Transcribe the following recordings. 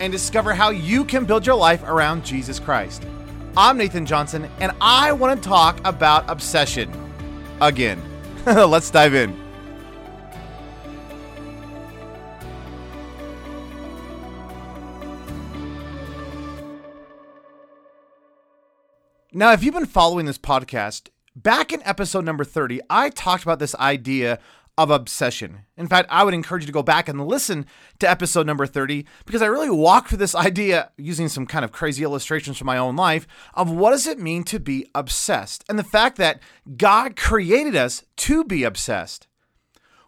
and discover how you can build your life around Jesus Christ. I'm Nathan Johnson, and I want to talk about obsession again. Let's dive in. Now, if you've been following this podcast, back in episode number 30, I talked about this idea of obsession. In fact, I would encourage you to go back and listen to episode number 30 because I really walked through this idea using some kind of crazy illustrations from my own life of what does it mean to be obsessed and the fact that God created us to be obsessed.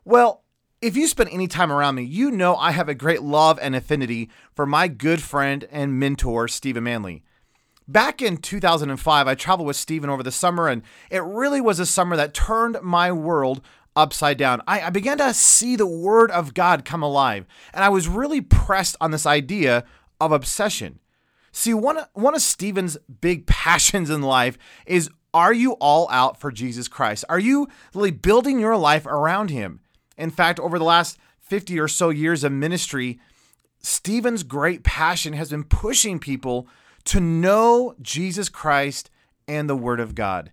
Well, if you spend any time around me, you know I have a great love and affinity for my good friend and mentor, Stephen Manley. Back in 2005, I traveled with Stephen over the summer, and it really was a summer that turned my world upside down. I, I, began to see the Word of God come alive, and I was really pressed on this idea of obsession. See, one, one of Stephen's big passions in life is are you all out for Jesus Christ? Are you really building your life around Him? In fact, over the last 50 or so years of ministry, Stephen's great passion has been pushing people to know Jesus Christ and the Word of God.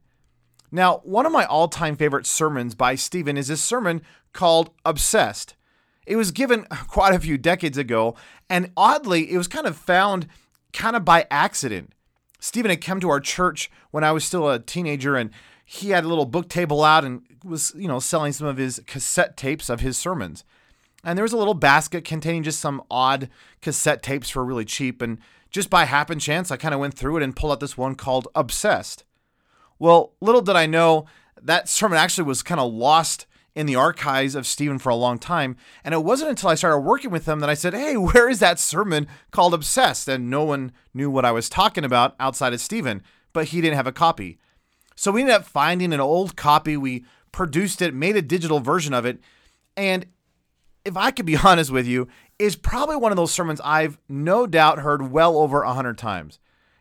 Now, one of my all time favorite sermons by Stephen is his sermon called Obsessed. It was given quite a few decades ago, and oddly, it was kind of found kind of by accident. Stephen had come to our church when I was still a teenager, and he had a little book table out and was, you know, selling some of his cassette tapes of his sermons. And there was a little basket containing just some odd cassette tapes for really cheap. And just by happen chance, I kind of went through it and pulled out this one called Obsessed. Well, little did I know that sermon actually was kind of lost in the archives of Stephen for a long time. And it wasn't until I started working with him that I said, Hey, where is that sermon called Obsessed? And no one knew what I was talking about outside of Stephen, but he didn't have a copy. So we ended up finding an old copy. We produced it, made a digital version of it. And if I could be honest with you, is probably one of those sermons I've no doubt heard well over a hundred times.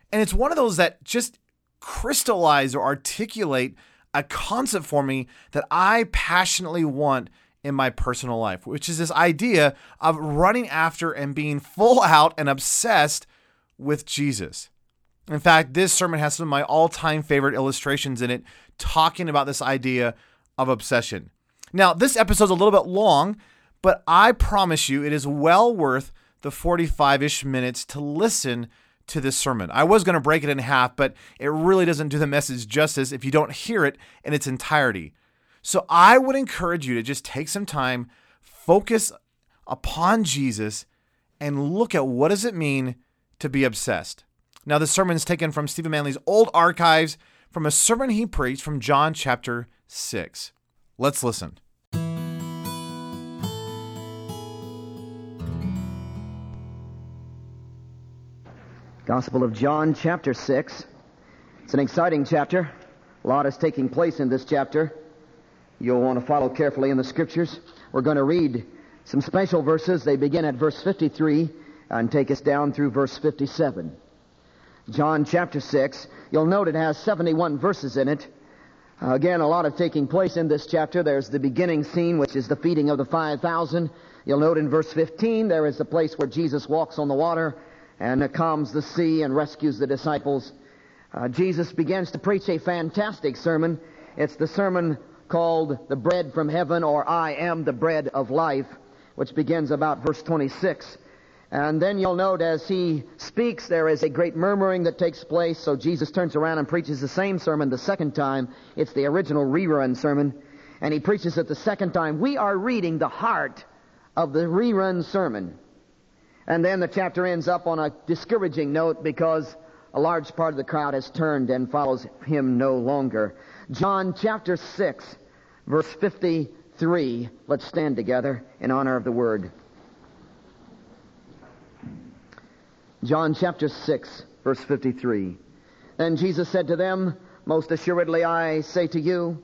And it's one of those that just crystallize or articulate a concept for me that I passionately want in my personal life, which is this idea of running after and being full out and obsessed with Jesus. In fact, this sermon has some of my all time favorite illustrations in it talking about this idea of obsession. Now, this episode's a little bit long, but I promise you it is well worth the 45 ish minutes to listen to this sermon. I was going to break it in half, but it really doesn't do the message justice if you don't hear it in its entirety. So I would encourage you to just take some time, focus upon Jesus, and look at what does it mean to be obsessed. Now, the sermon is taken from Stephen Manley's old archives from a sermon he preached from John chapter 6. Let's listen. Gospel of John, chapter 6. It's an exciting chapter. A lot is taking place in this chapter. You'll want to follow carefully in the scriptures. We're going to read some special verses. They begin at verse 53 and take us down through verse 57. John chapter 6. You'll note it has 71 verses in it. Again, a lot of taking place in this chapter. There's the beginning scene, which is the feeding of the 5,000. You'll note in verse 15, there is the place where Jesus walks on the water and calms the sea and rescues the disciples. Uh, Jesus begins to preach a fantastic sermon. It's the sermon called The Bread from Heaven or I Am the Bread of Life, which begins about verse 26. And then you'll note as he speaks, there is a great murmuring that takes place. So Jesus turns around and preaches the same sermon the second time. It's the original rerun sermon. And he preaches it the second time. We are reading the heart of the rerun sermon. And then the chapter ends up on a discouraging note because a large part of the crowd has turned and follows him no longer. John chapter 6, verse 53. Let's stand together in honor of the word. John chapter 6, verse 53. Then Jesus said to them, Most assuredly I say to you,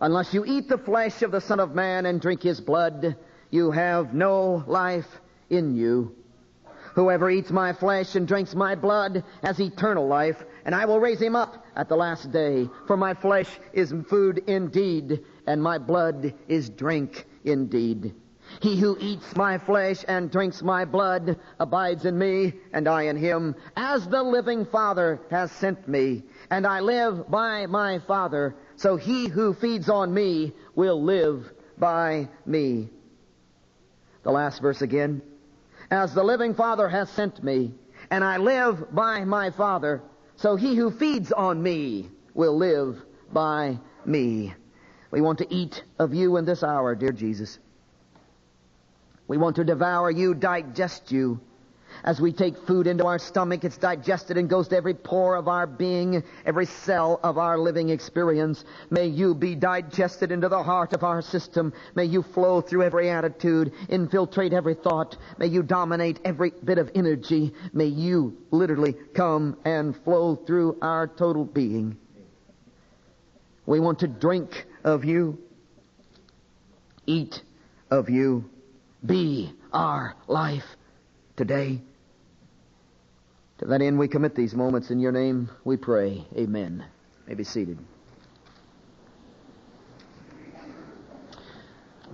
unless you eat the flesh of the Son of Man and drink his blood, you have no life in you. Whoever eats my flesh and drinks my blood has eternal life, and I will raise him up at the last day. For my flesh is food indeed, and my blood is drink indeed. He who eats my flesh and drinks my blood abides in me, and I in him, as the living Father has sent me, and I live by my Father, so he who feeds on me will live by me. The last verse again. As the living Father has sent me, and I live by my Father, so he who feeds on me will live by me. We want to eat of you in this hour, dear Jesus. We want to devour you, digest you. As we take food into our stomach, it's digested and goes to every pore of our being, every cell of our living experience. May you be digested into the heart of our system. May you flow through every attitude, infiltrate every thought. May you dominate every bit of energy. May you literally come and flow through our total being. We want to drink of you, eat of you, be our life today. To that end, we commit these moments in your name, we pray. Amen. May be seated.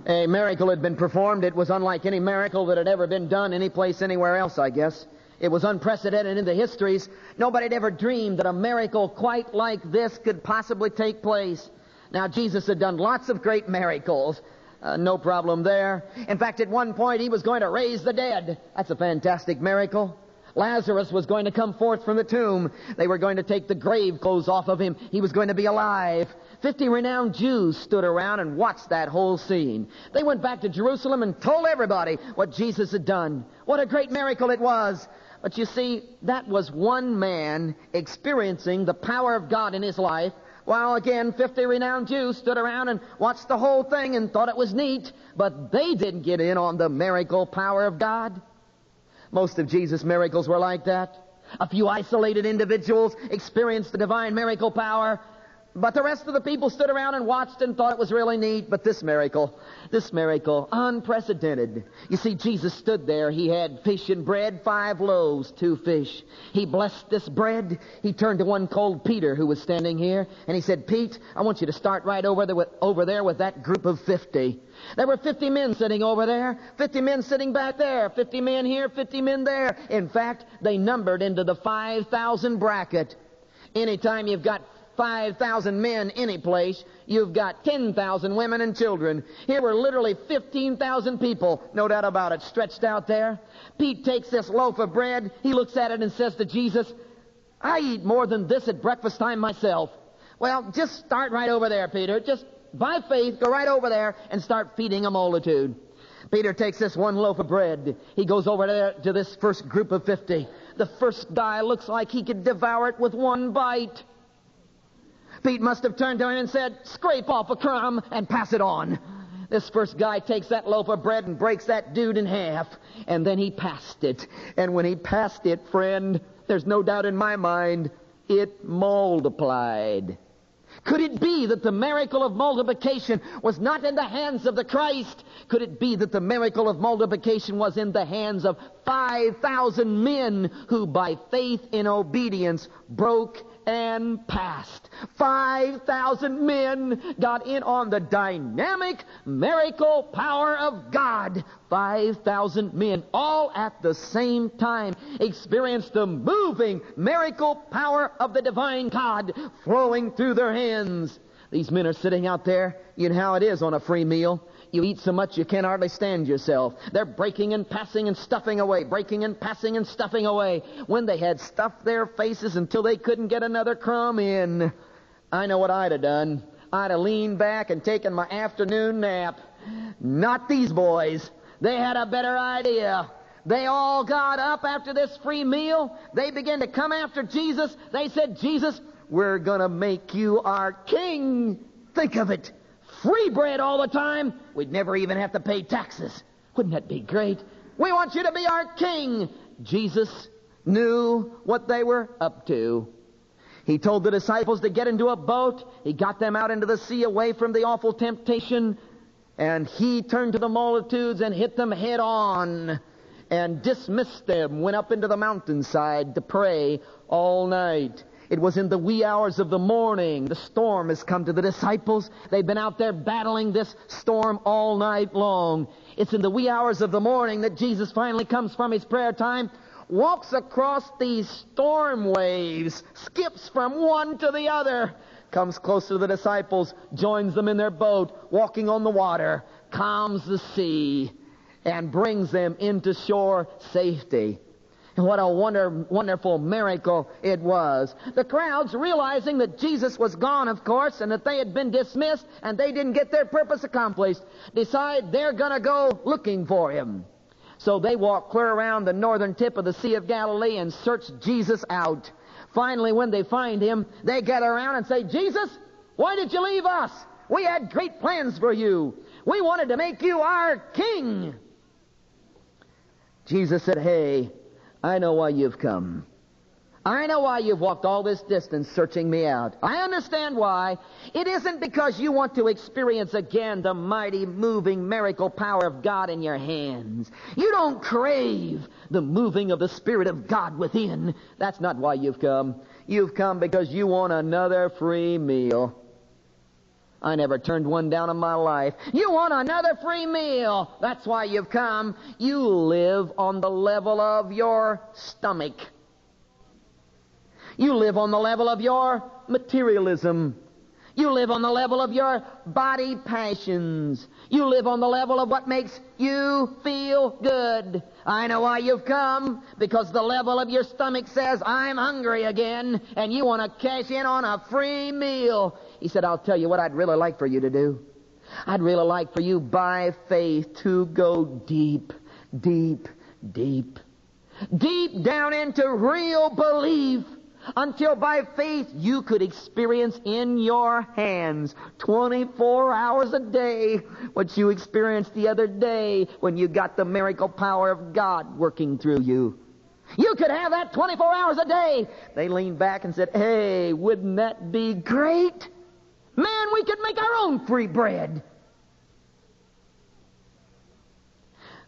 A miracle had been performed. It was unlike any miracle that had ever been done any place anywhere else, I guess. It was unprecedented in the histories. Nobody had ever dreamed that a miracle quite like this could possibly take place. Now, Jesus had done lots of great miracles. Uh, no problem there. In fact, at one point, he was going to raise the dead. That's a fantastic miracle. Lazarus was going to come forth from the tomb. They were going to take the grave clothes off of him. He was going to be alive. Fifty renowned Jews stood around and watched that whole scene. They went back to Jerusalem and told everybody what Jesus had done. What a great miracle it was. But you see, that was one man experiencing the power of God in his life, while again 50 renowned Jews stood around and watched the whole thing and thought it was neat, but they didn't get in on the miracle power of God. Most of Jesus' miracles were like that. A few isolated individuals experienced the divine miracle power, but the rest of the people stood around and watched and thought it was really neat. But this miracle, this miracle, unprecedented. You see, Jesus stood there. He had fish and bread, five loaves, two fish. He blessed this bread. He turned to one called Peter who was standing here, and he said, Pete, I want you to start right over there with, over there with that group of 50. There were 50 men sitting over there, 50 men sitting back there, 50 men here, 50 men there. In fact, they numbered into the 5,000 bracket. Anytime you've got 5,000 men any place, you've got 10,000 women and children. Here were literally 15,000 people, no doubt about it, stretched out there. Pete takes this loaf of bread, he looks at it and says to Jesus, I eat more than this at breakfast time myself. Well, just start right over there, Peter. Just by faith, go right over there and start feeding a multitude. Peter takes this one loaf of bread. He goes over there to this first group of 50. The first guy looks like he could devour it with one bite. Pete must have turned to him and said, Scrape off a crumb and pass it on. This first guy takes that loaf of bread and breaks that dude in half. And then he passed it. And when he passed it, friend, there's no doubt in my mind, it multiplied. Could it be that the miracle of multiplication was not in the hands of the Christ? Could it be that the miracle of multiplication was in the hands of 5,000 men who by faith in obedience broke and passed. 5,000 men got in on the dynamic miracle power of God. 5,000 men all at the same time experienced the moving miracle power of the divine God flowing through their hands. These men are sitting out there. You know how it is on a free meal. You eat so much you can't hardly stand yourself. They're breaking and passing and stuffing away, breaking and passing and stuffing away. When they had stuffed their faces until they couldn't get another crumb in, I know what I'd have done. I'd have leaned back and taken my afternoon nap. Not these boys. They had a better idea. They all got up after this free meal. They began to come after Jesus. They said, Jesus, we're going to make you our king. Think of it free bread all the time, we'd never even have to pay taxes. Wouldn't that be great? We want you to be our king. Jesus knew what they were up to. He told the disciples to get into a boat. He got them out into the sea away from the awful temptation. And he turned to the multitudes and hit them head on and dismissed them, went up into the mountainside to pray all night. It was in the wee hours of the morning. The storm has come to the disciples. They've been out there battling this storm all night long. It's in the wee hours of the morning that Jesus finally comes from his prayer time, walks across these storm waves, skips from one to the other, comes close to the disciples, joins them in their boat, walking on the water, calms the sea, and brings them into shore safety. What a wonder, wonderful miracle it was. The crowds, realizing that Jesus was gone, of course, and that they had been dismissed and they didn't get their purpose accomplished, decide they're going to go looking for him. So they walk clear around the northern tip of the Sea of Galilee and search Jesus out. Finally, when they find him, they gather around and say, Jesus, why did you leave us? We had great plans for you. We wanted to make you our king. Jesus said, Hey, I know why you've come. I know why you've walked all this distance searching me out. I understand why. It isn't because you want to experience again the mighty, moving, miracle power of God in your hands. You don't crave the moving of the Spirit of God within. That's not why you've come. You've come because you want another free meal. I never turned one down in my life. You want another free meal. That's why you've come. You live on the level of your stomach. You live on the level of your materialism. You live on the level of your body passions. You live on the level of what makes you feel good. I know why you've come, because the level of your stomach says, I'm hungry again, and you want to cash in on a free meal. He said, I'll tell you what I'd really like for you to do. I'd really like for you by faith to go deep, deep, deep, deep down into real belief until by faith you could experience in your hands 24 hours a day what you experienced the other day when you got the miracle power of God working through you. You could have that 24 hours a day. They leaned back and said, Hey, wouldn't that be great? Man, we could make our own free bread.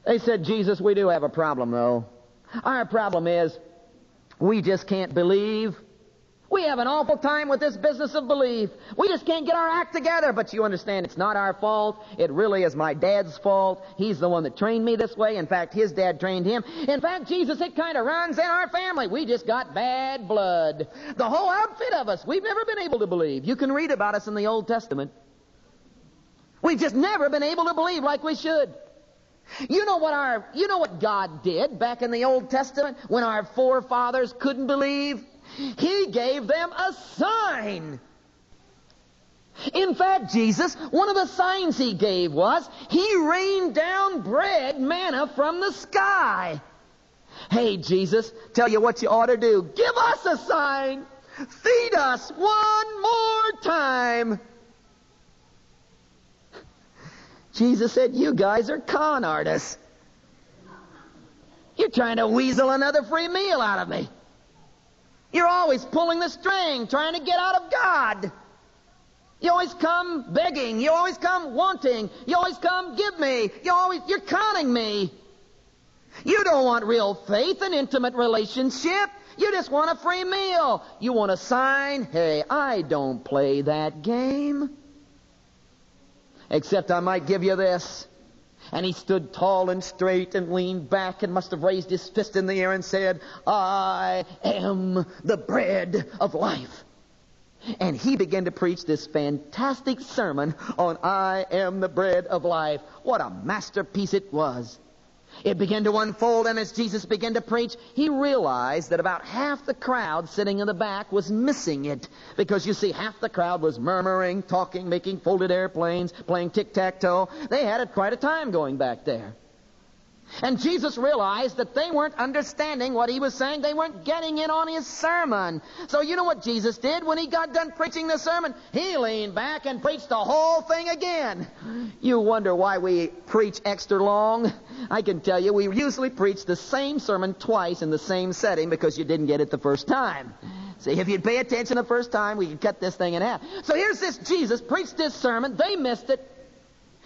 They said, Jesus, we do have a problem, though. Our problem is we just can't believe. We have an awful time with this business of belief. We just can't get our act together. But you understand, it's not our fault. It really is my dad's fault. He's the one that trained me this way. In fact, his dad trained him. In fact, Jesus, it kind of runs in our family. We just got bad blood. The whole outfit of us, we've never been able to believe. You can read about us in the Old Testament. We've just never been able to believe like we should. You know what our, you know what God did back in the Old Testament when our forefathers couldn't believe? He gave them a sign. In fact, Jesus, one of the signs he gave was he rained down bread, manna from the sky. Hey, Jesus, tell you what you ought to do. Give us a sign. Feed us one more time. Jesus said, You guys are con artists. You're trying to weasel another free meal out of me. You're always pulling the string, trying to get out of God. You always come begging. You always come wanting. You always come give me. You always, you're conning me. You don't want real faith and intimate relationship. You just want a free meal. You want a sign. Hey, I don't play that game. Except I might give you this. And he stood tall and straight and leaned back and must have raised his fist in the air and said, I am the bread of life. And he began to preach this fantastic sermon on I am the bread of life. What a masterpiece it was. It began to unfold, and as Jesus began to preach, he realized that about half the crowd sitting in the back was missing it. Because you see, half the crowd was murmuring, talking, making folded airplanes, playing tic tac toe. They had it quite a time going back there. And Jesus realized that they weren't understanding what he was saying. They weren't getting in on his sermon. So you know what Jesus did when he got done preaching the sermon? He leaned back and preached the whole thing again. You wonder why we preach extra long? I can tell you, we usually preach the same sermon twice in the same setting because you didn't get it the first time. See, if you'd pay attention the first time, we could cut this thing in half. So here's this Jesus preached this sermon. They missed it.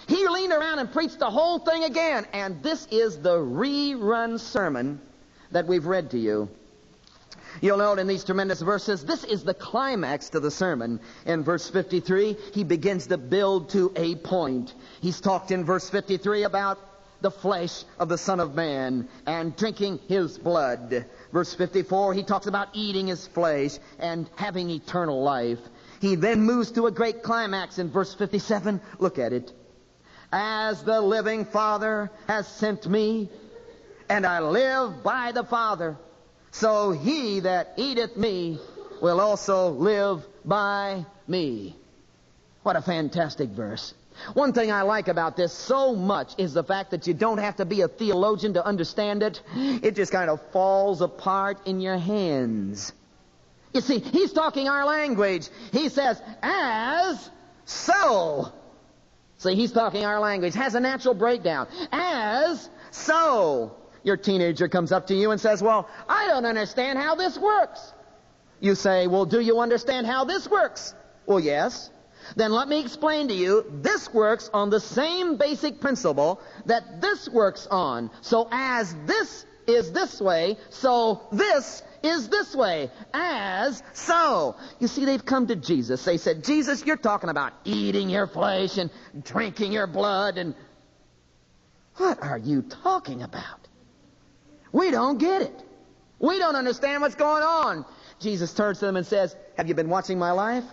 He leaned around and preached the whole thing again. And this is the rerun sermon that we've read to you. You'll note in these tremendous verses, this is the climax to the sermon. In verse 53, he begins to build to a point. He's talked in verse 53 about the flesh of the Son of Man and drinking his blood. Verse 54, he talks about eating his flesh and having eternal life. He then moves to a great climax in verse 57. Look at it as the living Father has sent me, and I live by the Father, so he that eateth me will also live by me. What a fantastic verse. One thing I like about this so much is the fact that you don't have to be a theologian to understand it. It just kind of falls apart in your hands. You see, he's talking our language. He says, as so. See, he's talking our language, has a natural breakdown. As so, your teenager comes up to you and says, Well, I don't understand how this works. You say, Well, do you understand how this works? Well, yes. Then let me explain to you, this works on the same basic principle that this works on. So as this is this way, so this is this way, as so. You see, they've come to Jesus. They said, Jesus, you're talking about eating your flesh and drinking your blood and what are you talking about? We don't get it. We don't understand what's going on. Jesus turns to them and says, Have you been watching my life?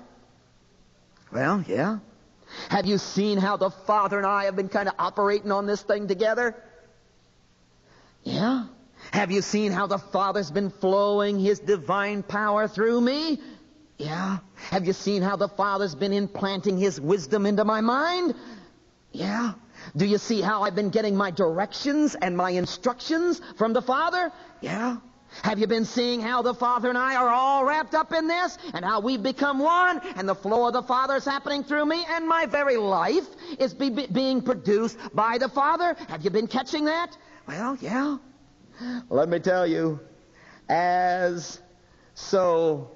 Well, yeah. Have you seen how the Father and I have been kind of operating on this thing together? Yeah. Have you seen how the Father's been flowing His divine power through me? Yeah. Have you seen how the Father's been implanting His wisdom into my mind? Yeah. Do you see how I've been getting my directions and my instructions from the Father? Yeah. Have you been seeing how the Father and I are all wrapped up in this and how we've become one and the flow of the Father is happening through me and my very life is be, be, being produced by the Father? Have you been catching that? Well, yeah. Let me tell you, as so.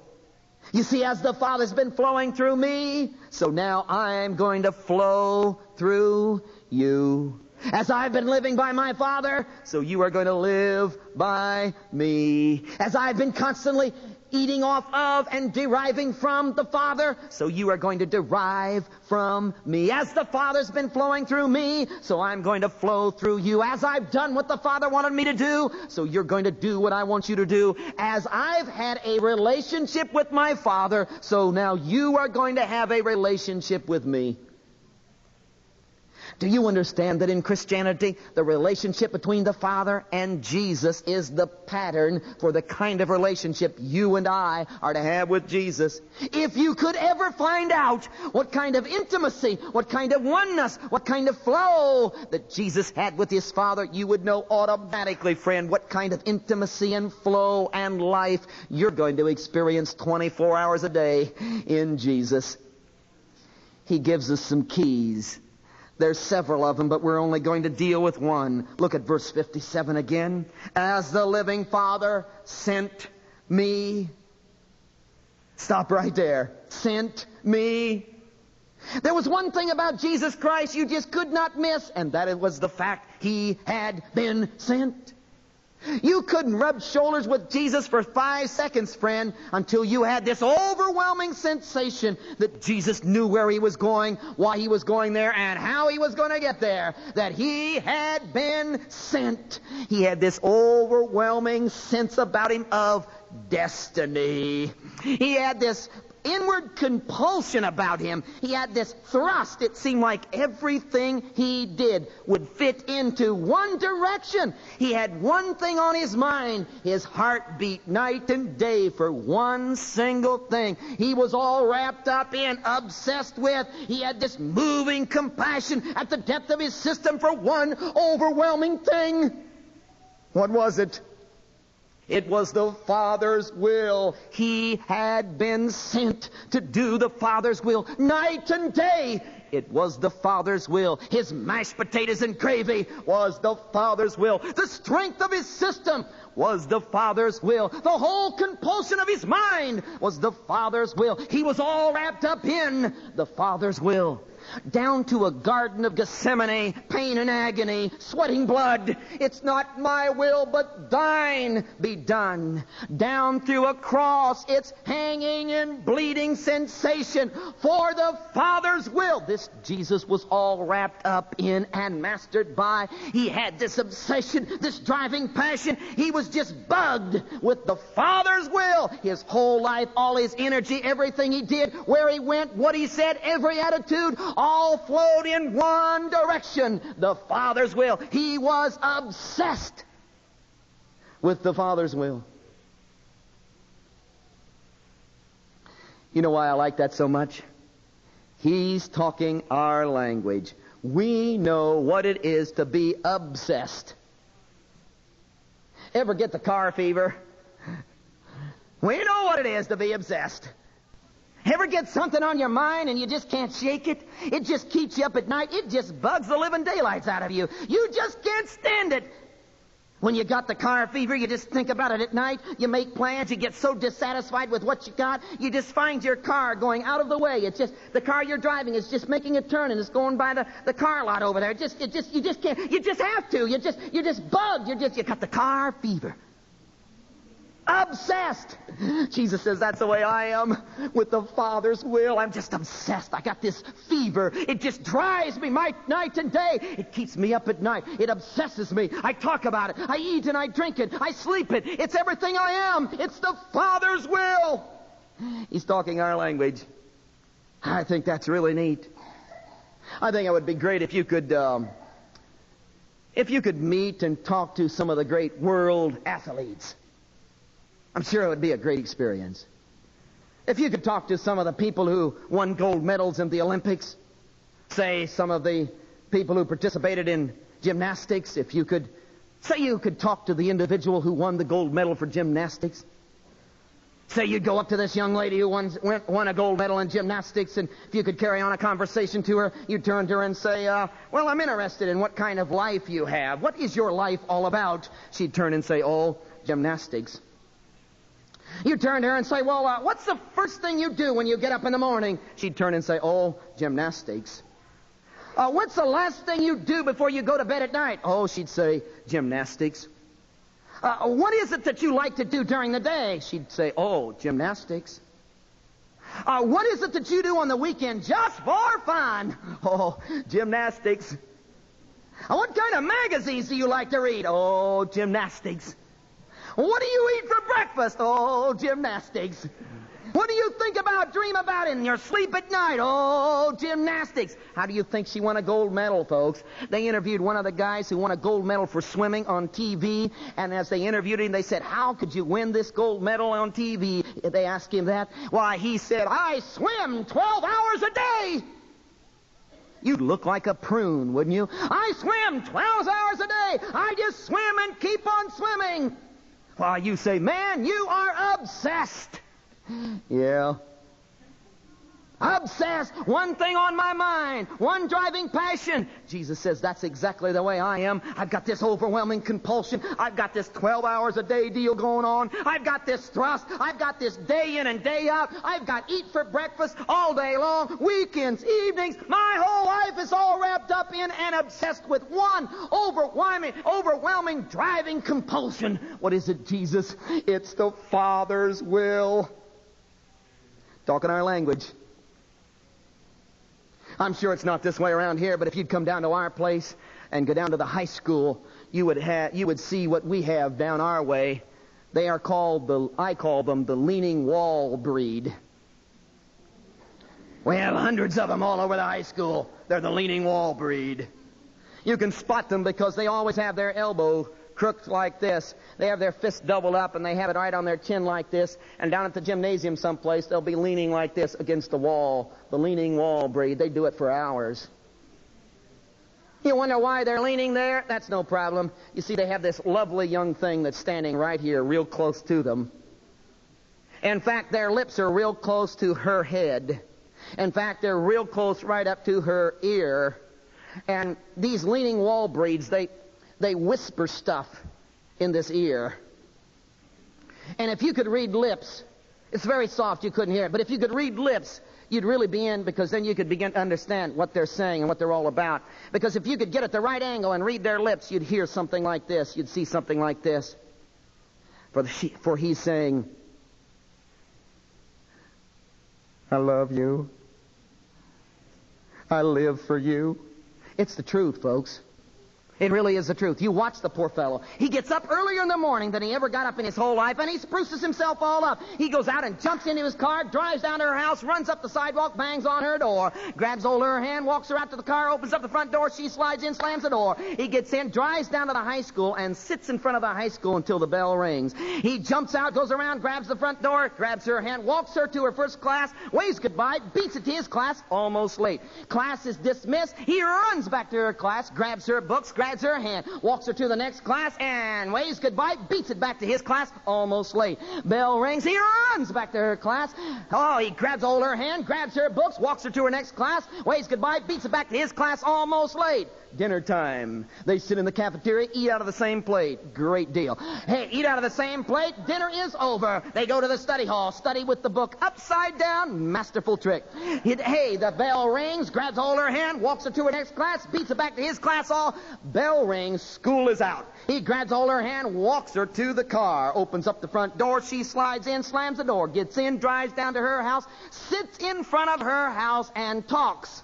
You see, as the Father's been flowing through me, so now I'm going to flow through you. As I've been living by my Father, so you are going to live by me. As I've been constantly eating off of and deriving from the Father, so you are going to derive from me. As the Father's been flowing through me, so I'm going to flow through you. As I've done what the Father wanted me to do, so you're going to do what I want you to do. As I've had a relationship with my Father, so now you are going to have a relationship with me. Do you understand that in Christianity, the relationship between the Father and Jesus is the pattern for the kind of relationship you and I are to have with Jesus? If you could ever find out what kind of intimacy, what kind of oneness, what kind of flow that Jesus had with his Father, you would know automatically, friend, what kind of intimacy and flow and life you're going to experience 24 hours a day in Jesus. He gives us some keys there's several of them, but we're only going to deal with one. Look at verse 57 again. As the living Father sent me. Stop right there. Sent me. There was one thing about Jesus Christ you just could not miss, and that was the fact he had been sent. You couldn't rub shoulders with Jesus for five seconds, friend, until you had this overwhelming sensation that Jesus knew where he was going, why he was going there, and how he was going to get there. That he had been sent. He had this overwhelming sense about him of destiny. He had this inward compulsion about him. He had this thrust. It seemed like everything he did would fit into one direction. He had one thing on his mind. His heart beat night and day for one single thing. He was all wrapped up in, obsessed with. He had this moving compassion at the depth of his system for one overwhelming thing. What was it? It was the Father's will. He had been sent to do the Father's will night and day. It was the Father's will. His mashed potatoes and gravy was the Father's will. The strength of his system was the Father's will. The whole compulsion of his mind was the Father's will. He was all wrapped up in the Father's will down to a garden of Gethsemane, pain and agony, sweating blood. It's not my will, but thine be done. Down through a cross, it's hanging and bleeding sensation for the Father's will. This Jesus was all wrapped up in and mastered by. He had this obsession, this driving passion. He was just bugged with the Father's will. His whole life, all his energy, everything he did, where he went, what he said, every attitude, all flowed in one direction the Father's will. He was obsessed with the Father's will. You know why I like that so much? He's talking our language. We know what it is to be obsessed. Ever get the car fever? We know what it is to be obsessed. Ever get something on your mind and you just can't shake it? It just keeps you up at night. It just bugs the living daylights out of you. You just can't stand it. When you got the car fever, you just think about it at night. You make plans. You get so dissatisfied with what you got, you just find your car going out of the way. It's just the car you're driving is just making a turn and it's going by the, the car lot over there. It just, it just, you just can't. You just have to. You just, you just bugged. You just, you got the car fever. Obsessed. Jesus says that's the way I am with the Father's will. I'm just obsessed. I got this fever. It just drives me my, night and day. It keeps me up at night. It obsesses me. I talk about it. I eat and I drink it. I sleep it. It's everything I am. It's the Father's will. He's talking our language. I think that's really neat. I think it would be great if you could, um, if you could meet and talk to some of the great world athletes. I'm sure it would be a great experience. If you could talk to some of the people who won gold medals in the Olympics, say some of the people who participated in gymnastics, if you could say you could talk to the individual who won the gold medal for gymnastics. Say you'd go up to this young lady who won, won a gold medal in gymnastics, and if you could carry on a conversation to her, you'd turn to her and say, uh, Well, I'm interested in what kind of life you have. What is your life all about? She'd turn and say, Oh, gymnastics. You turn to her and say, Well, uh, what's the first thing you do when you get up in the morning? She'd turn and say, Oh, gymnastics. Uh, what's the last thing you do before you go to bed at night? Oh, she'd say, Gymnastics. Uh, what is it that you like to do during the day? She'd say, Oh, gymnastics. Uh, what is it that you do on the weekend just for fun? Oh, gymnastics. Uh, what kind of magazines do you like to read? Oh, gymnastics. What do you eat for breakfast? Oh, gymnastics. What do you think about, dream about in your sleep at night? Oh, gymnastics. How do you think she won a gold medal, folks? They interviewed one of the guys who won a gold medal for swimming on TV, and as they interviewed him, they said, How could you win this gold medal on TV? They asked him that. Why, he said, I swim 12 hours a day. You'd look like a prune, wouldn't you? I swim 12 hours a day. I just swim and keep on swimming. Why, you say, man, you are obsessed. Yeah. Obsessed. One thing on my mind. One driving passion. Jesus says that's exactly the way I am. I've got this overwhelming compulsion. I've got this 12 hours a day deal going on. I've got this thrust. I've got this day in and day out. I've got eat for breakfast all day long. Weekends, evenings. My whole life is all wrapped up in and obsessed with one overwhelming, overwhelming driving compulsion. What is it, Jesus? It's the Father's will. Talking our language. I'm sure it's not this way around here, but if you'd come down to our place and go down to the high school, you would have, you would see what we have down our way. They are called the, I call them the leaning wall breed. We have hundreds of them all over the high school. They're the leaning wall breed. You can spot them because they always have their elbow crooked like this. They have their fists doubled up and they have it right on their chin like this. And down at the gymnasium someplace, they'll be leaning like this against the wall. The leaning wall breed. They do it for hours. You wonder why they're leaning there? That's no problem. You see, they have this lovely young thing that's standing right here, real close to them. In fact, their lips are real close to her head. In fact, they're real close right up to her ear. And these leaning wall breeds, they, they whisper stuff in this ear. And if you could read lips, it's very soft, you couldn't hear it, but if you could read lips, you'd really be in because then you could begin to understand what they're saying and what they're all about. Because if you could get at the right angle and read their lips, you'd hear something like this. You'd see something like this. For, the, for he's saying, I love you. I live for you. It's the truth, folks. It really is the truth. You watch the poor fellow. He gets up earlier in the morning than he ever got up in his whole life, and he spruces himself all up. He goes out and jumps into his car, drives down to her house, runs up the sidewalk, bangs on her door, grabs hold of her hand, walks her out to the car, opens up the front door, she slides in, slams the door. He gets in, drives down to the high school, and sits in front of the high school until the bell rings. He jumps out, goes around, grabs the front door, grabs her hand, walks her to her first class, waves goodbye, beats it to his class, almost late. Class is dismissed. He runs back to her class, grabs her books, grabs grabs her hand, walks her to the next class, and waves goodbye, beats it back to his class, almost late. Bell rings, he runs back to her class. Oh, he grabs hold her hand, grabs her books, walks her to her next class, waves goodbye, beats it back to his class, almost late. Dinner time. They sit in the cafeteria, eat out of the same plate. Great deal. Hey, eat out of the same plate. Dinner is over. They go to the study hall, study with the book upside down. Masterful trick. Hey, the bell rings, grabs hold her hand, walks her to her next class, beats it back to his class all. Bell rings, school is out. He grabs of her hand, walks her to the car, opens up the front door, she slides in, slams the door, gets in, drives down to her house, sits in front of her house, and talks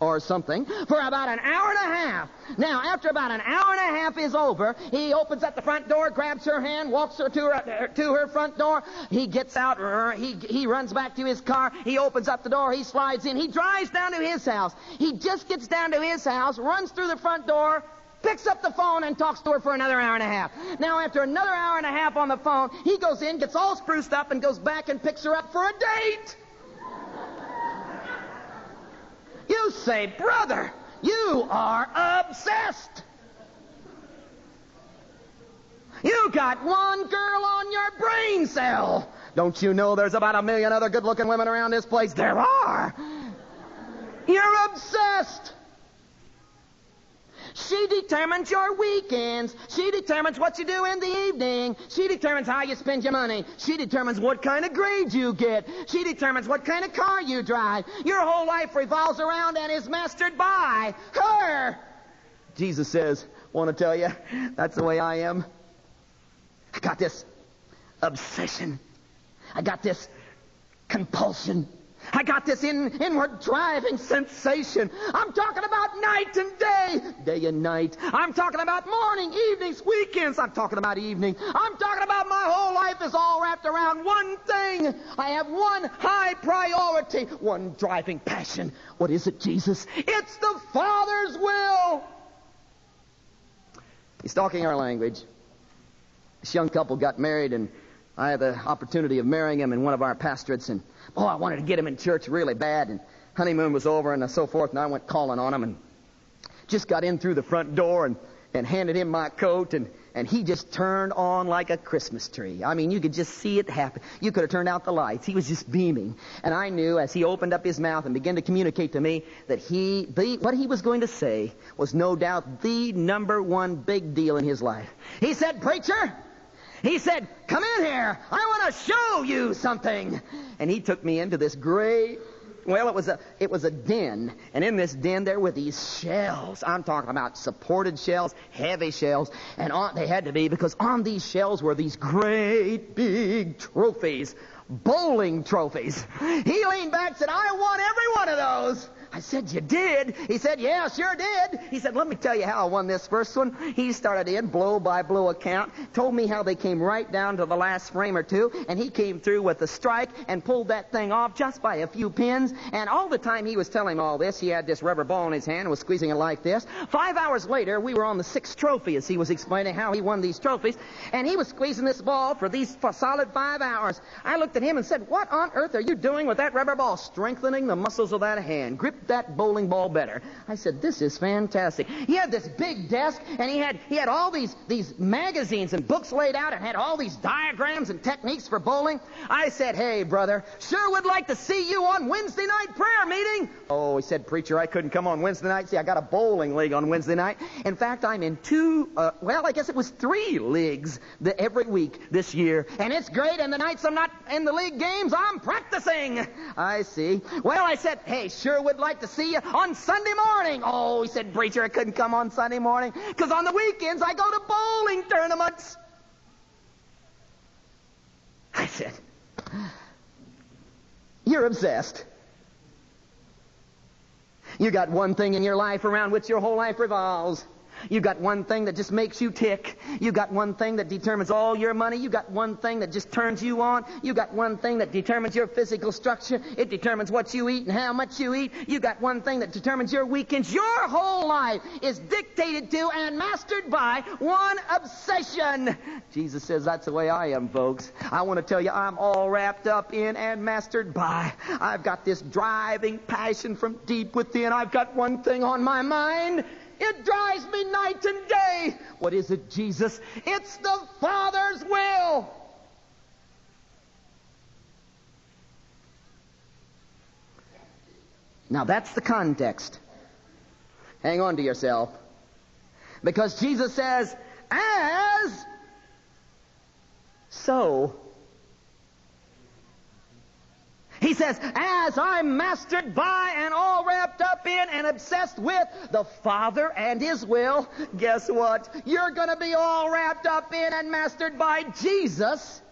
or something for about an hour and a half. Now, after about an hour and a half is over, he opens up the front door, grabs her hand, walks her to her, to her front door. He gets out, he, he runs back to his car, he opens up the door, he slides in, he drives down to his house. He just gets down to his house, runs through the front door, picks up the phone and talks to her for another hour and a half. Now, after another hour and a half on the phone, he goes in, gets all spruced up, and goes back and picks her up for a date. You say, brother, you are obsessed. You got one girl on your brain cell. Don't you know there's about a million other good looking women around this place? There are. You're obsessed. She determines your weekends. She determines what you do in the evening. She determines how you spend your money. She determines what kind of grades you get. She determines what kind of car you drive. Your whole life revolves around and is mastered by her. Jesus says, want to tell you, that's the way I am. I got this obsession. I got this compulsion. I got this in, inward driving sensation. I'm talking about night and day, day and night. I'm talking about morning, evenings, weekends. I'm talking about evening. I'm talking about my whole life is all wrapped around one thing. I have one high priority, one driving passion. What is it, Jesus? It's the Father's will. He's talking our language. This young couple got married, and I had the opportunity of marrying him in one of our pastorates, and Oh, I wanted to get him in church really bad, and honeymoon was over and so forth, and I went calling on him and just got in through the front door and, and handed him my coat, and, and he just turned on like a Christmas tree. I mean, you could just see it happen. You could have turned out the lights. He was just beaming. And I knew as he opened up his mouth and began to communicate to me that he, the, what he was going to say was no doubt the number one big deal in his life. He said, Preacher, he said, Come in here. I want to show you something. And he took me into this great well, it was a it was a den, and in this den there were these shells. I'm talking about supported shells, heavy shells, and on, they had to be because on these shells were these great big trophies, bowling trophies. He leaned back and said, "I won every one of those." I said, You did? He said, Yeah, sure did. He said, Let me tell you how I won this first one. He started in, blow by blow account, told me how they came right down to the last frame or two, and he came through with a strike and pulled that thing off just by a few pins. And all the time he was telling all this, he had this rubber ball in his hand and was squeezing it like this. Five hours later, we were on the sixth trophy as he was explaining how he won these trophies, and he was squeezing this ball for these for solid five hours. I looked at him and said, What on earth are you doing with that rubber ball? Strengthening the muscles of that hand. Grip that bowling ball better. I said, this is fantastic. He had this big desk, and he had he had all these these magazines and books laid out, and had all these diagrams and techniques for bowling. I said, hey brother, sure would like to see you on Wednesday night prayer meeting. Oh, he said, preacher, I couldn't come on Wednesday night. See, I got a bowling league on Wednesday night. In fact, I'm in two. Uh, well, I guess it was three leagues the, every week this year, and it's great. And the nights I'm not in the league games, I'm practicing. I see. Well, I said, hey, sure would like to see you on Sunday morning. Oh, he said, Preacher, I couldn't come on Sunday morning because on the weekends I go to bowling tournaments. I said, You're obsessed. You got one thing in your life around which your whole life revolves. You got one thing that just makes you tick. You got one thing that determines all your money. You got one thing that just turns you on. You got one thing that determines your physical structure. It determines what you eat and how much you eat. You got one thing that determines your weekends. Your whole life is dictated to and mastered by one obsession. Jesus says that's the way I am, folks. I want to tell you I'm all wrapped up in and mastered by. I've got this driving passion from deep within. I've got one thing on my mind. It drives me night and day. What is it, Jesus? It's the Father's will. Now that's the context. Hang on to yourself. Because Jesus says, as so he says, as I'm mastered by and all wrapped up in and obsessed with the Father and His will, guess what? You're going to be all wrapped up in and mastered by Jesus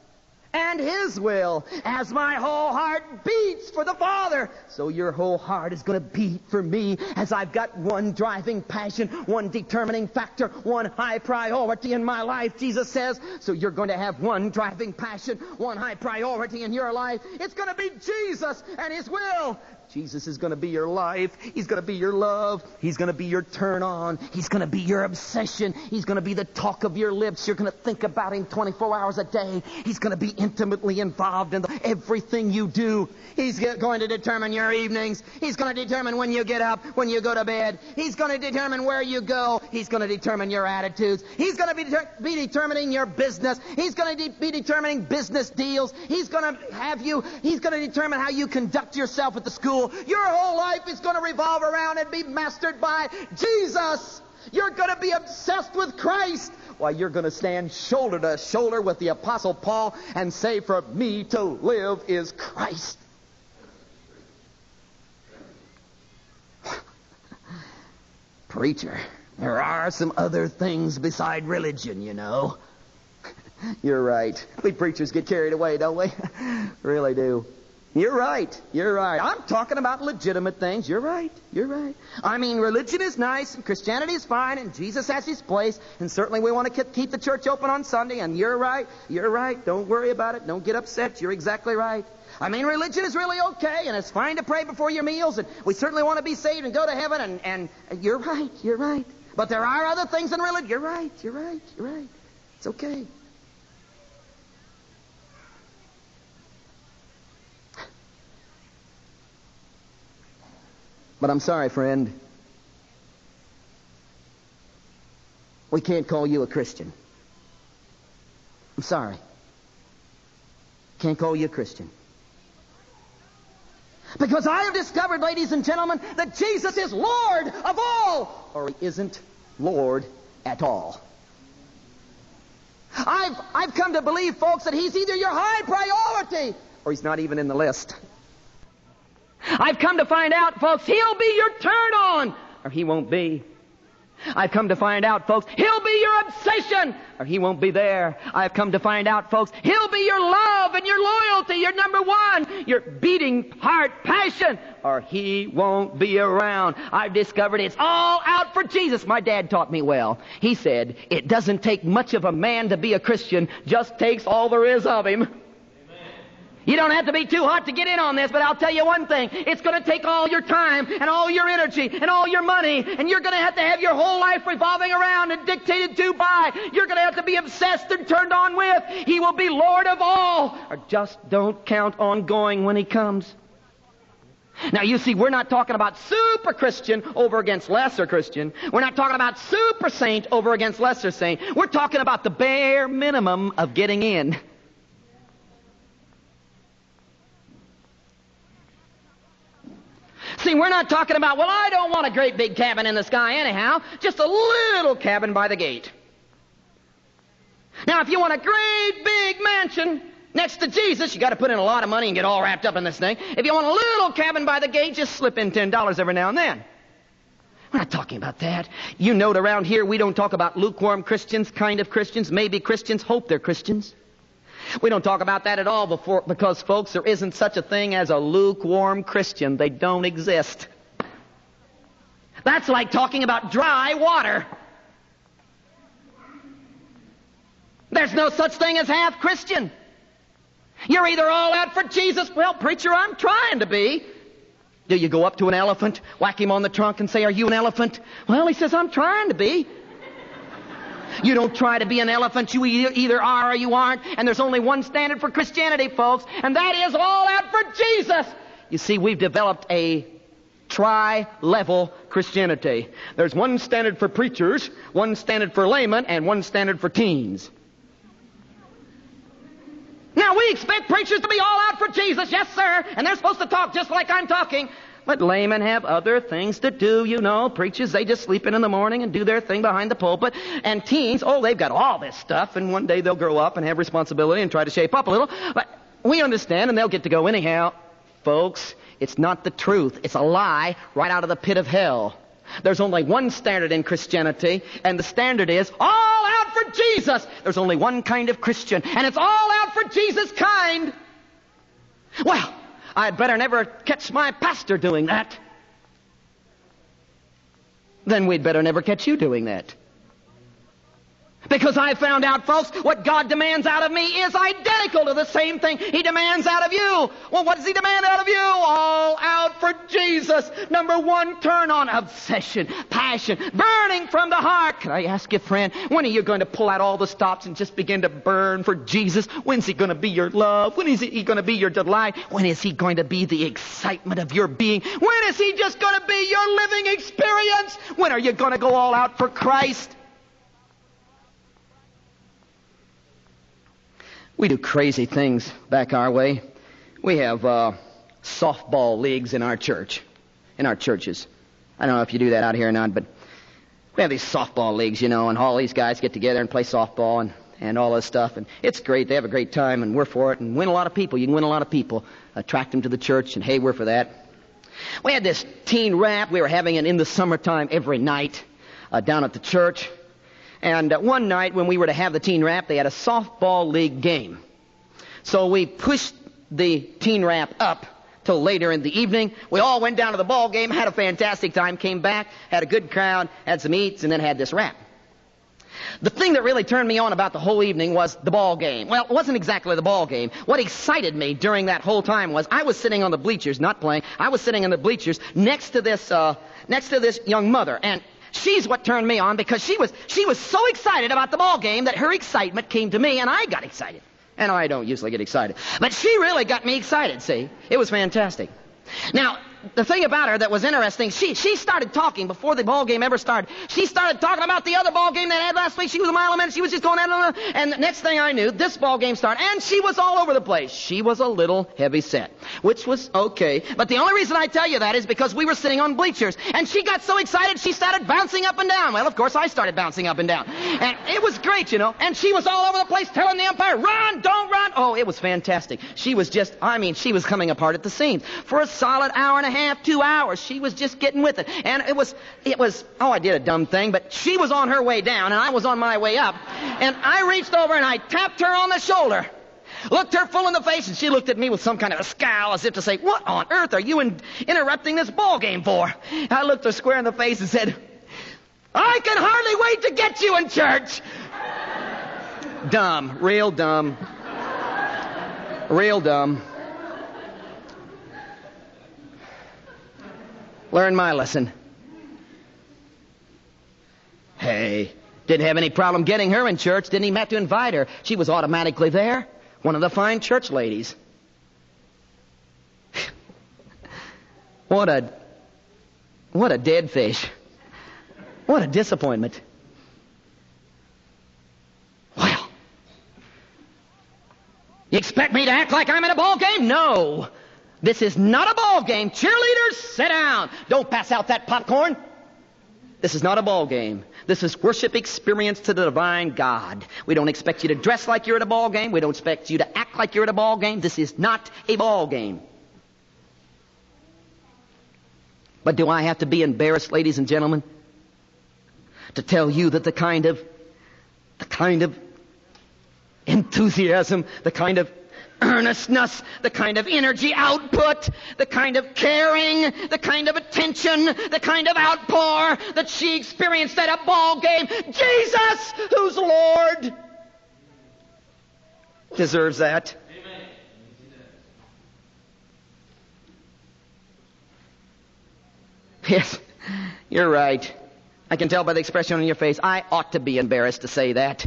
and His will as my whole heart beats for the Father. So your whole heart is going to beat for me as I've got one driving passion, one determining factor, one high priority in my life, Jesus says. So you're going to have one driving passion, one high priority in your life. It's going to be Jesus and His will. Jesus is going to be your life. He's going to be your love. He's going to be your turn on. He's going to be your obsession. He's going to be the talk of your lips. You're going to think about him 24 hours a day. He's going to be intimately involved in the, everything you do. He's going to determine your evenings. He's going to determine when you get up, when you go to bed. He's going to determine where you go. He's going to determine your attitudes. He's going to be, de- be determining your business. He's going to de- be determining business deals. He's going to have you, he's going to determine how you conduct yourself at the school your whole life is going to revolve around and be mastered by Jesus. You're going to be obsessed with Christ. Why, you're going to stand shoulder to shoulder with the Apostle Paul and say, For me to live is Christ. Preacher, there are some other things beside religion, you know. You're right. We preachers get carried away, don't we? really do. You're right. You're right. I'm talking about legitimate things. You're right. You're right. I mean, religion is nice, and Christianity is fine, and Jesus has his place, and certainly we want to keep the church open on Sunday, and you're right. You're right. Don't worry about it. Don't get upset. You're exactly right. I mean, religion is really okay, and it's fine to pray before your meals, and we certainly want to be saved and go to heaven, and, and you're right. You're right. But there are other things in religion. You're right. You're right. You're right. It's okay. But I'm sorry, friend. We can't call you a Christian. I'm sorry. Can't call you a Christian. Because I have discovered, ladies and gentlemen, that Jesus is Lord of all, or he isn't Lord at all. I've, I've come to believe, folks, that he's either your high priority or he's not even in the list. I've come to find out, folks, he'll be your turn on, or he won't be. I've come to find out, folks, he'll be your obsession, or he won't be there. I've come to find out, folks, he'll be your love and your loyalty, your number one, your beating heart passion, or he won't be around. I've discovered it's all out for Jesus. My dad taught me well. He said, it doesn't take much of a man to be a Christian, just takes all there is of him. You don't have to be too hot to get in on this, but I'll tell you one thing. It's going to take all your time and all your energy and all your money, and you're going to have to have your whole life revolving around and dictated to by. You're going to have to be obsessed and turned on with. He will be Lord of all. Or just don't count on going when He comes. Now, you see, we're not talking about super Christian over against lesser Christian. We're not talking about super saint over against lesser saint. We're talking about the bare minimum of getting in. See, we're not talking about, well, I don't want a great big cabin in the sky anyhow, just a little cabin by the gate. Now, if you want a great big mansion next to Jesus, you got to put in a lot of money and get all wrapped up in this thing. If you want a little cabin by the gate, just slip in $10 every now and then. We're not talking about that. You note around here we don't talk about lukewarm Christians, kind of Christians, maybe Christians, hope they're Christians. We don't talk about that at all before, because, folks, there isn't such a thing as a lukewarm Christian. They don't exist. That's like talking about dry water. There's no such thing as half Christian. You're either all out for Jesus. Well, preacher, I'm trying to be. Do you go up to an elephant, whack him on the trunk, and say, Are you an elephant? Well, he says, I'm trying to be. You don't try to be an elephant. You either are or you aren't. And there's only one standard for Christianity, folks, and that is all out for Jesus. You see, we've developed a tri-level Christianity. There's one standard for preachers, one standard for laymen, and one standard for teens. Now we expect preachers to be all out for Jesus, yes sir, and they're supposed to talk just like I'm talking. But laymen have other things to do, you know. Preachers, they just sleep in in the morning and do their thing behind the pulpit. And teens, oh, they've got all this stuff, and one day they'll grow up and have responsibility and try to shape up a little. But we understand, and they'll get to go anyhow. Folks, it's not the truth. It's a lie right out of the pit of hell. There's only one standard in Christianity, and the standard is all out for Jesus. There's only one kind of Christian, and it's all out for Jesus kind. Well, I'd better never catch my pastor doing that. Then we'd better never catch you doing that. Because I found out, folks, what God demands out of me is identical to the same thing He demands out of you. Well, what does He demand out of you? All out for Jesus. Number one, turn on obsession, passion, burning from the heart. Can I ask you, friend, when are you going to pull out all the stops and just begin to burn for Jesus? When's He going to be your love? When is He going to be your delight? When is He going to be the excitement of your being? When is He just going to be your living experience? When are you going to go all out for Christ? We do crazy things back our way. We have uh, softball leagues in our church, in our churches. I don't know if you do that out here or not, but we have these softball leagues, you know, and all these guys get together and play softball and, and all this stuff. And it's great. They have a great time, and we're for it, and win a lot of people. You can win a lot of people, attract them to the church, and hey, we're for that. We had this teen rap. We were having it in the summertime every night uh, down at the church. And uh, one night when we were to have the teen rap, they had a softball league game. So we pushed the teen rap up till later in the evening. We all went down to the ball game, had a fantastic time, came back, had a good crowd, had some eats, and then had this rap. The thing that really turned me on about the whole evening was the ball game. Well, it wasn't exactly the ball game. What excited me during that whole time was I was sitting on the bleachers, not playing. I was sitting in the bleachers next to this, uh, next to this young mother, and She's what turned me on because she was, she was so excited about the ball game that her excitement came to me and I got excited. And I don't usually get excited. But she really got me excited, see? It was fantastic. Now, the thing about her that was interesting, she, she started talking before the ball game ever started. She started talking about the other ball game they had last week. She was a mile a minute. She was just going on. And the next thing I knew, this ball game started. And she was all over the place. She was a little heavy set, which was okay. But the only reason I tell you that is because we were sitting on bleachers. And she got so excited, she started bouncing up and down. Well, of course, I started bouncing up and down. And it was great, you know. And she was all over the place telling the umpire, run, don't run. Oh, it was fantastic. She was just, I mean, she was coming apart at the seams. For a solid hour and a half, two hours, she was just getting with it. And it was, it was, oh, I did a dumb thing, but she was on her way down and I was on my way up. And I reached over and I tapped her on the shoulder looked her full in the face, and she looked at me with some kind of a scowl as if to say, What on earth are you in- interrupting this ball game for? I looked her square in the face and said, I can hardly wait to get you in church. dumb, real dumb. Real dumb. Learn my lesson. Hey, didn't have any problem getting her in church. Didn't even have to invite her. She was automatically there. One of the fine church ladies. what a, what a dead fish. What a disappointment. Well, you expect me to act like I'm in a ball game? No. This is not a ball game. Cheerleaders, sit down. Don't pass out that popcorn. This is not a ball game. This is worship experience to the divine God. We don't expect you to dress like you're at a ball game. We don't expect you to act like you're at a ball game. This is not a ball game. But do I have to be embarrassed, ladies and gentlemen, to tell you that the kind of, the kind of enthusiasm, the kind of earnestness, the kind of energy output, the kind of caring, the kind of attention, the kind of outpour that she experienced at a ball game. Jesus, who's Lord, deserves that. Yes, you're right. I can tell by the expression on your face. I ought to be embarrassed to say that.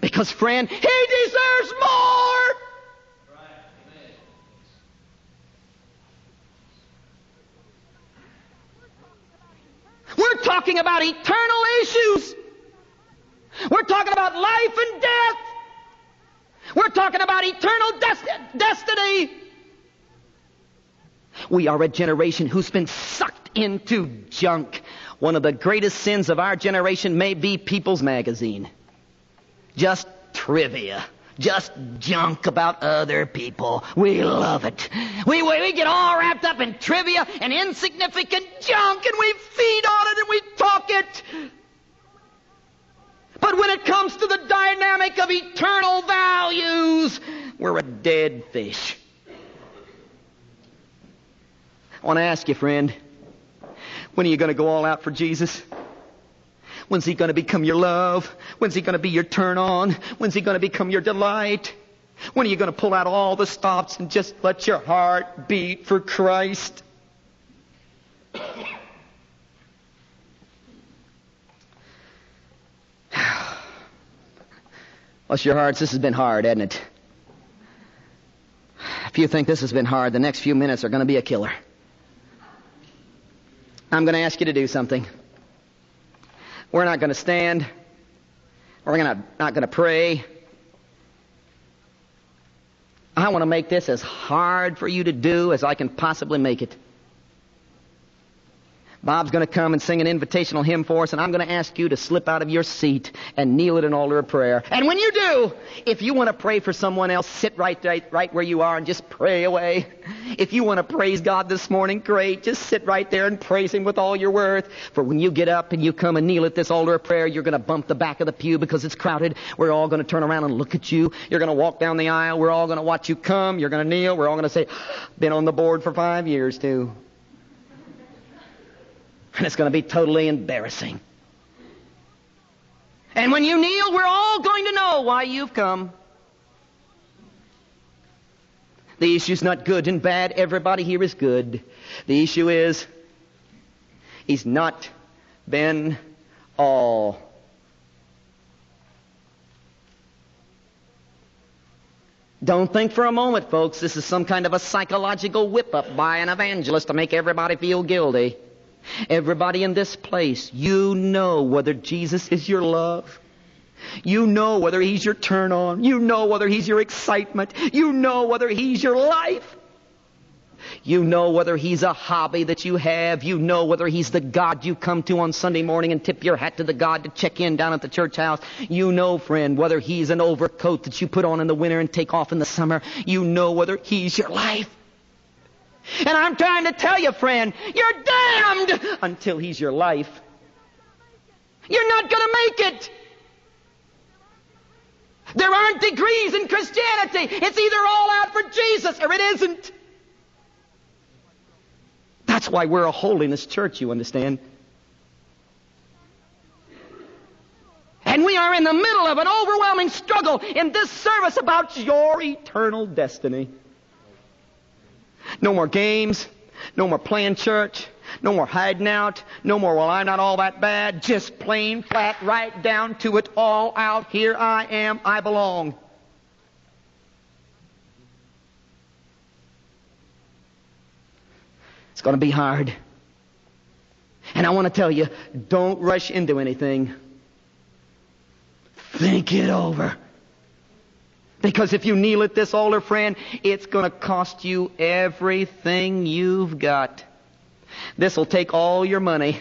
Because, friend, he deserves more! We're talking about eternal issues. We're talking about life and death. We're talking about eternal des- destiny. We are a generation who's been sucked into junk. One of the greatest sins of our generation may be People's Magazine. Just trivia. Just junk about other people. We love it. We, we, we get all wrapped up in trivia and insignificant junk and we feed on it and we talk it. But when it comes to the dynamic of eternal values, we're a dead fish. I want to ask you, friend, when are you going to go all out for Jesus? When's he going to become your love? When's he going to be your turn on? When's he going to become your delight? When are you going to pull out all the stops and just let your heart beat for Christ? Bless your hearts, this has been hard, hasn't it? If you think this has been hard, the next few minutes are going to be a killer. I'm going to ask you to do something. We're not going to stand. We're gonna, not going to pray. I want to make this as hard for you to do as I can possibly make it. Bob's going to come and sing an invitational hymn for us, and I'm going to ask you to slip out of your seat and kneel at an altar of prayer. And when you do, if you want to pray for someone else, sit right, right, right where you are and just pray away. If you want to praise God this morning, great. Just sit right there and praise Him with all your worth. For when you get up and you come and kneel at this altar of prayer, you're going to bump the back of the pew because it's crowded. We're all going to turn around and look at you. You're going to walk down the aisle. We're all going to watch you come. You're going to kneel. We're all going to say, been on the board for five years too. And it's going to be totally embarrassing. And when you kneel, we're all going to know why you've come. The issue's not good and bad. Everybody here is good. The issue is, he's not been all. Don't think for a moment, folks, this is some kind of a psychological whip up by an evangelist to make everybody feel guilty. Everybody in this place, you know whether Jesus is your love. You know whether He's your turn on. You know whether He's your excitement. You know whether He's your life. You know whether He's a hobby that you have. You know whether He's the God you come to on Sunday morning and tip your hat to the God to check in down at the church house. You know, friend, whether He's an overcoat that you put on in the winter and take off in the summer. You know whether He's your life. And I'm trying to tell you, friend, you're damned until He's your life. You're not going to make it. There aren't degrees in Christianity. It's either all out for Jesus or it isn't. That's why we're a holiness church, you understand? And we are in the middle of an overwhelming struggle in this service about your eternal destiny. No more games. No more playing church. No more hiding out. No more, well, I'm not all that bad. Just plain flat, right down to it, all out. Here I am. I belong. It's going to be hard. And I want to tell you, don't rush into anything. Think it over. Because if you kneel at this altar, friend, it's going to cost you everything you've got. This will take all your money.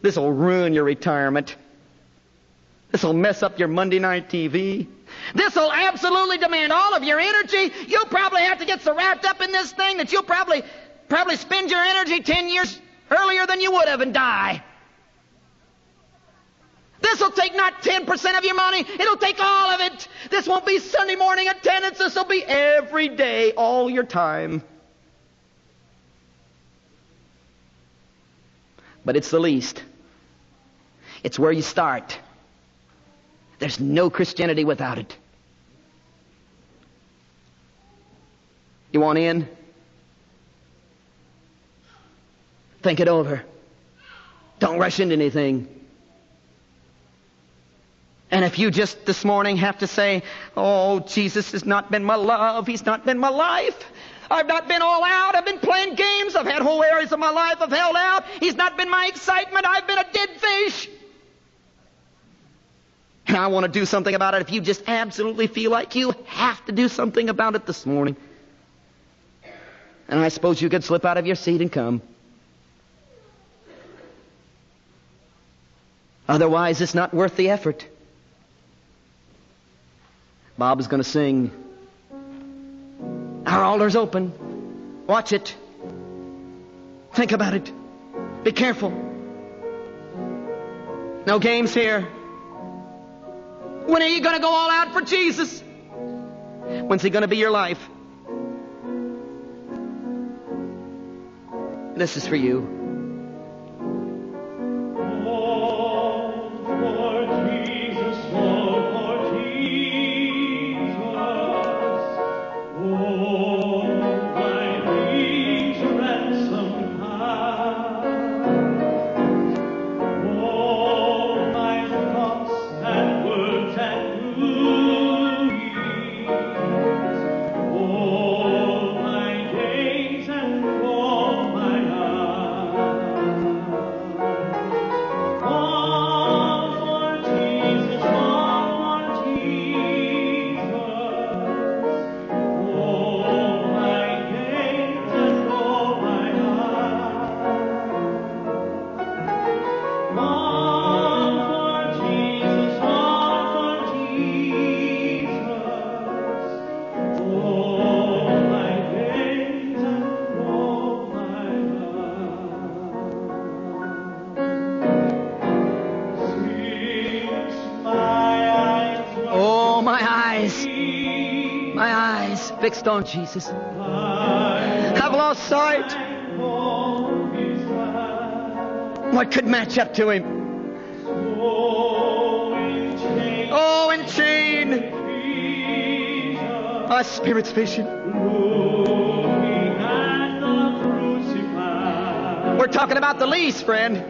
This will ruin your retirement. This will mess up your Monday night TV. This will absolutely demand all of your energy. You'll probably have to get so wrapped up in this thing that you'll probably, probably spend your energy 10 years earlier than you would have and die. This will take not 10% of your money, it'll take all of it. This won't be Sunday morning attendance, this will be every day, all your time. But it's the least. It's where you start. There's no Christianity without it. You want in? Think it over. Don't rush into anything. And if you just this morning have to say, Oh, Jesus has not been my love, He's not been my life. I've not been all out. I've been playing games. I've had whole areas of my life I've held out. He's not been my excitement. I've been a dead fish. And I want to do something about it. If you just absolutely feel like you have to do something about it this morning. And I suppose you could slip out of your seat and come. Otherwise, it's not worth the effort. Bob is going to sing. Our altar's open. Watch it. Think about it. Be careful. No games here. When are you going to go all out for Jesus? When's He going to be your life? This is for you. Fixed on Jesus. I've lost sight. What could match up to him? Oh, in chain. My spirit's fishing. We're talking about the lease, friend.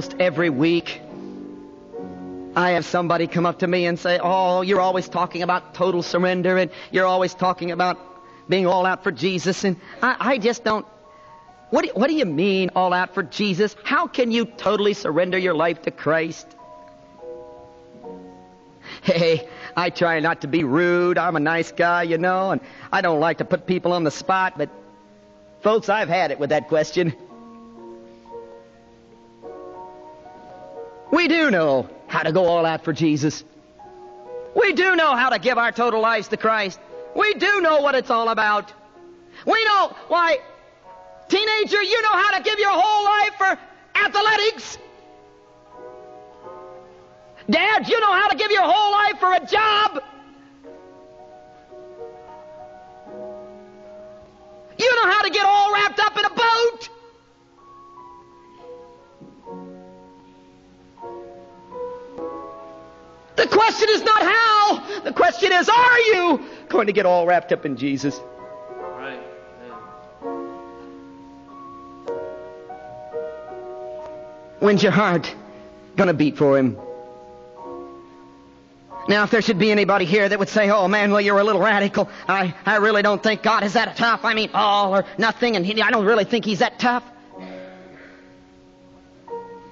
Almost every week, I have somebody come up to me and say, Oh, you're always talking about total surrender and you're always talking about being all out for Jesus. And I, I just don't. What do, what do you mean, all out for Jesus? How can you totally surrender your life to Christ? Hey, I try not to be rude. I'm a nice guy, you know, and I don't like to put people on the spot, but folks, I've had it with that question. We do know how to go all out for Jesus. We do know how to give our total lives to Christ. We do know what it's all about. We know why, teenager, you know how to give your whole life for athletics. Dad, you know how to give your whole life for a job. You know how to get all wrapped up in a boat. The question is not how. The question is, are you going to get all wrapped up in Jesus? Right. When's your heart going to beat for Him? Now, if there should be anybody here that would say, oh man, well, you're a little radical. I, I really don't think God is that tough. I mean, all or nothing, and he, I don't really think He's that tough.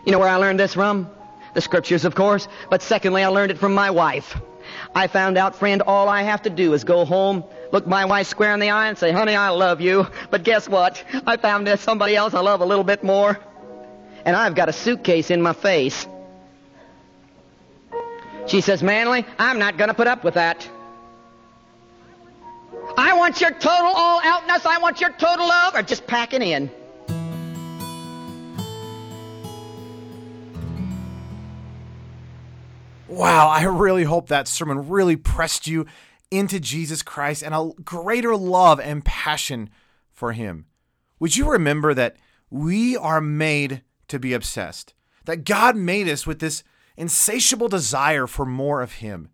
You know where I learned this from? The scriptures, of course. But secondly, I learned it from my wife. I found out, friend, all I have to do is go home, look my wife square in the eye, and say, honey, I love you. But guess what? I found there's somebody else I love a little bit more. And I've got a suitcase in my face. She says, Manley, I'm not going to put up with that. I want your total all outness. I want your total love, or just packing in. Wow, I really hope that sermon really pressed you into Jesus Christ and a greater love and passion for Him. Would you remember that we are made to be obsessed? That God made us with this insatiable desire for more of Him.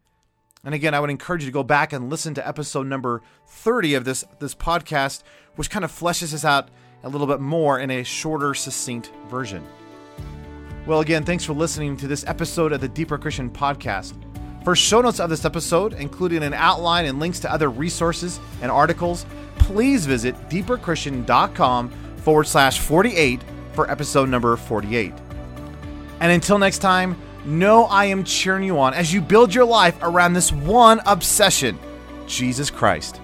And again, I would encourage you to go back and listen to episode number 30 of this, this podcast, which kind of fleshes this out a little bit more in a shorter, succinct version. Well, again, thanks for listening to this episode of the Deeper Christian Podcast. For show notes of this episode, including an outline and links to other resources and articles, please visit deeperchristian.com forward slash 48 for episode number 48. And until next time, know I am cheering you on as you build your life around this one obsession Jesus Christ.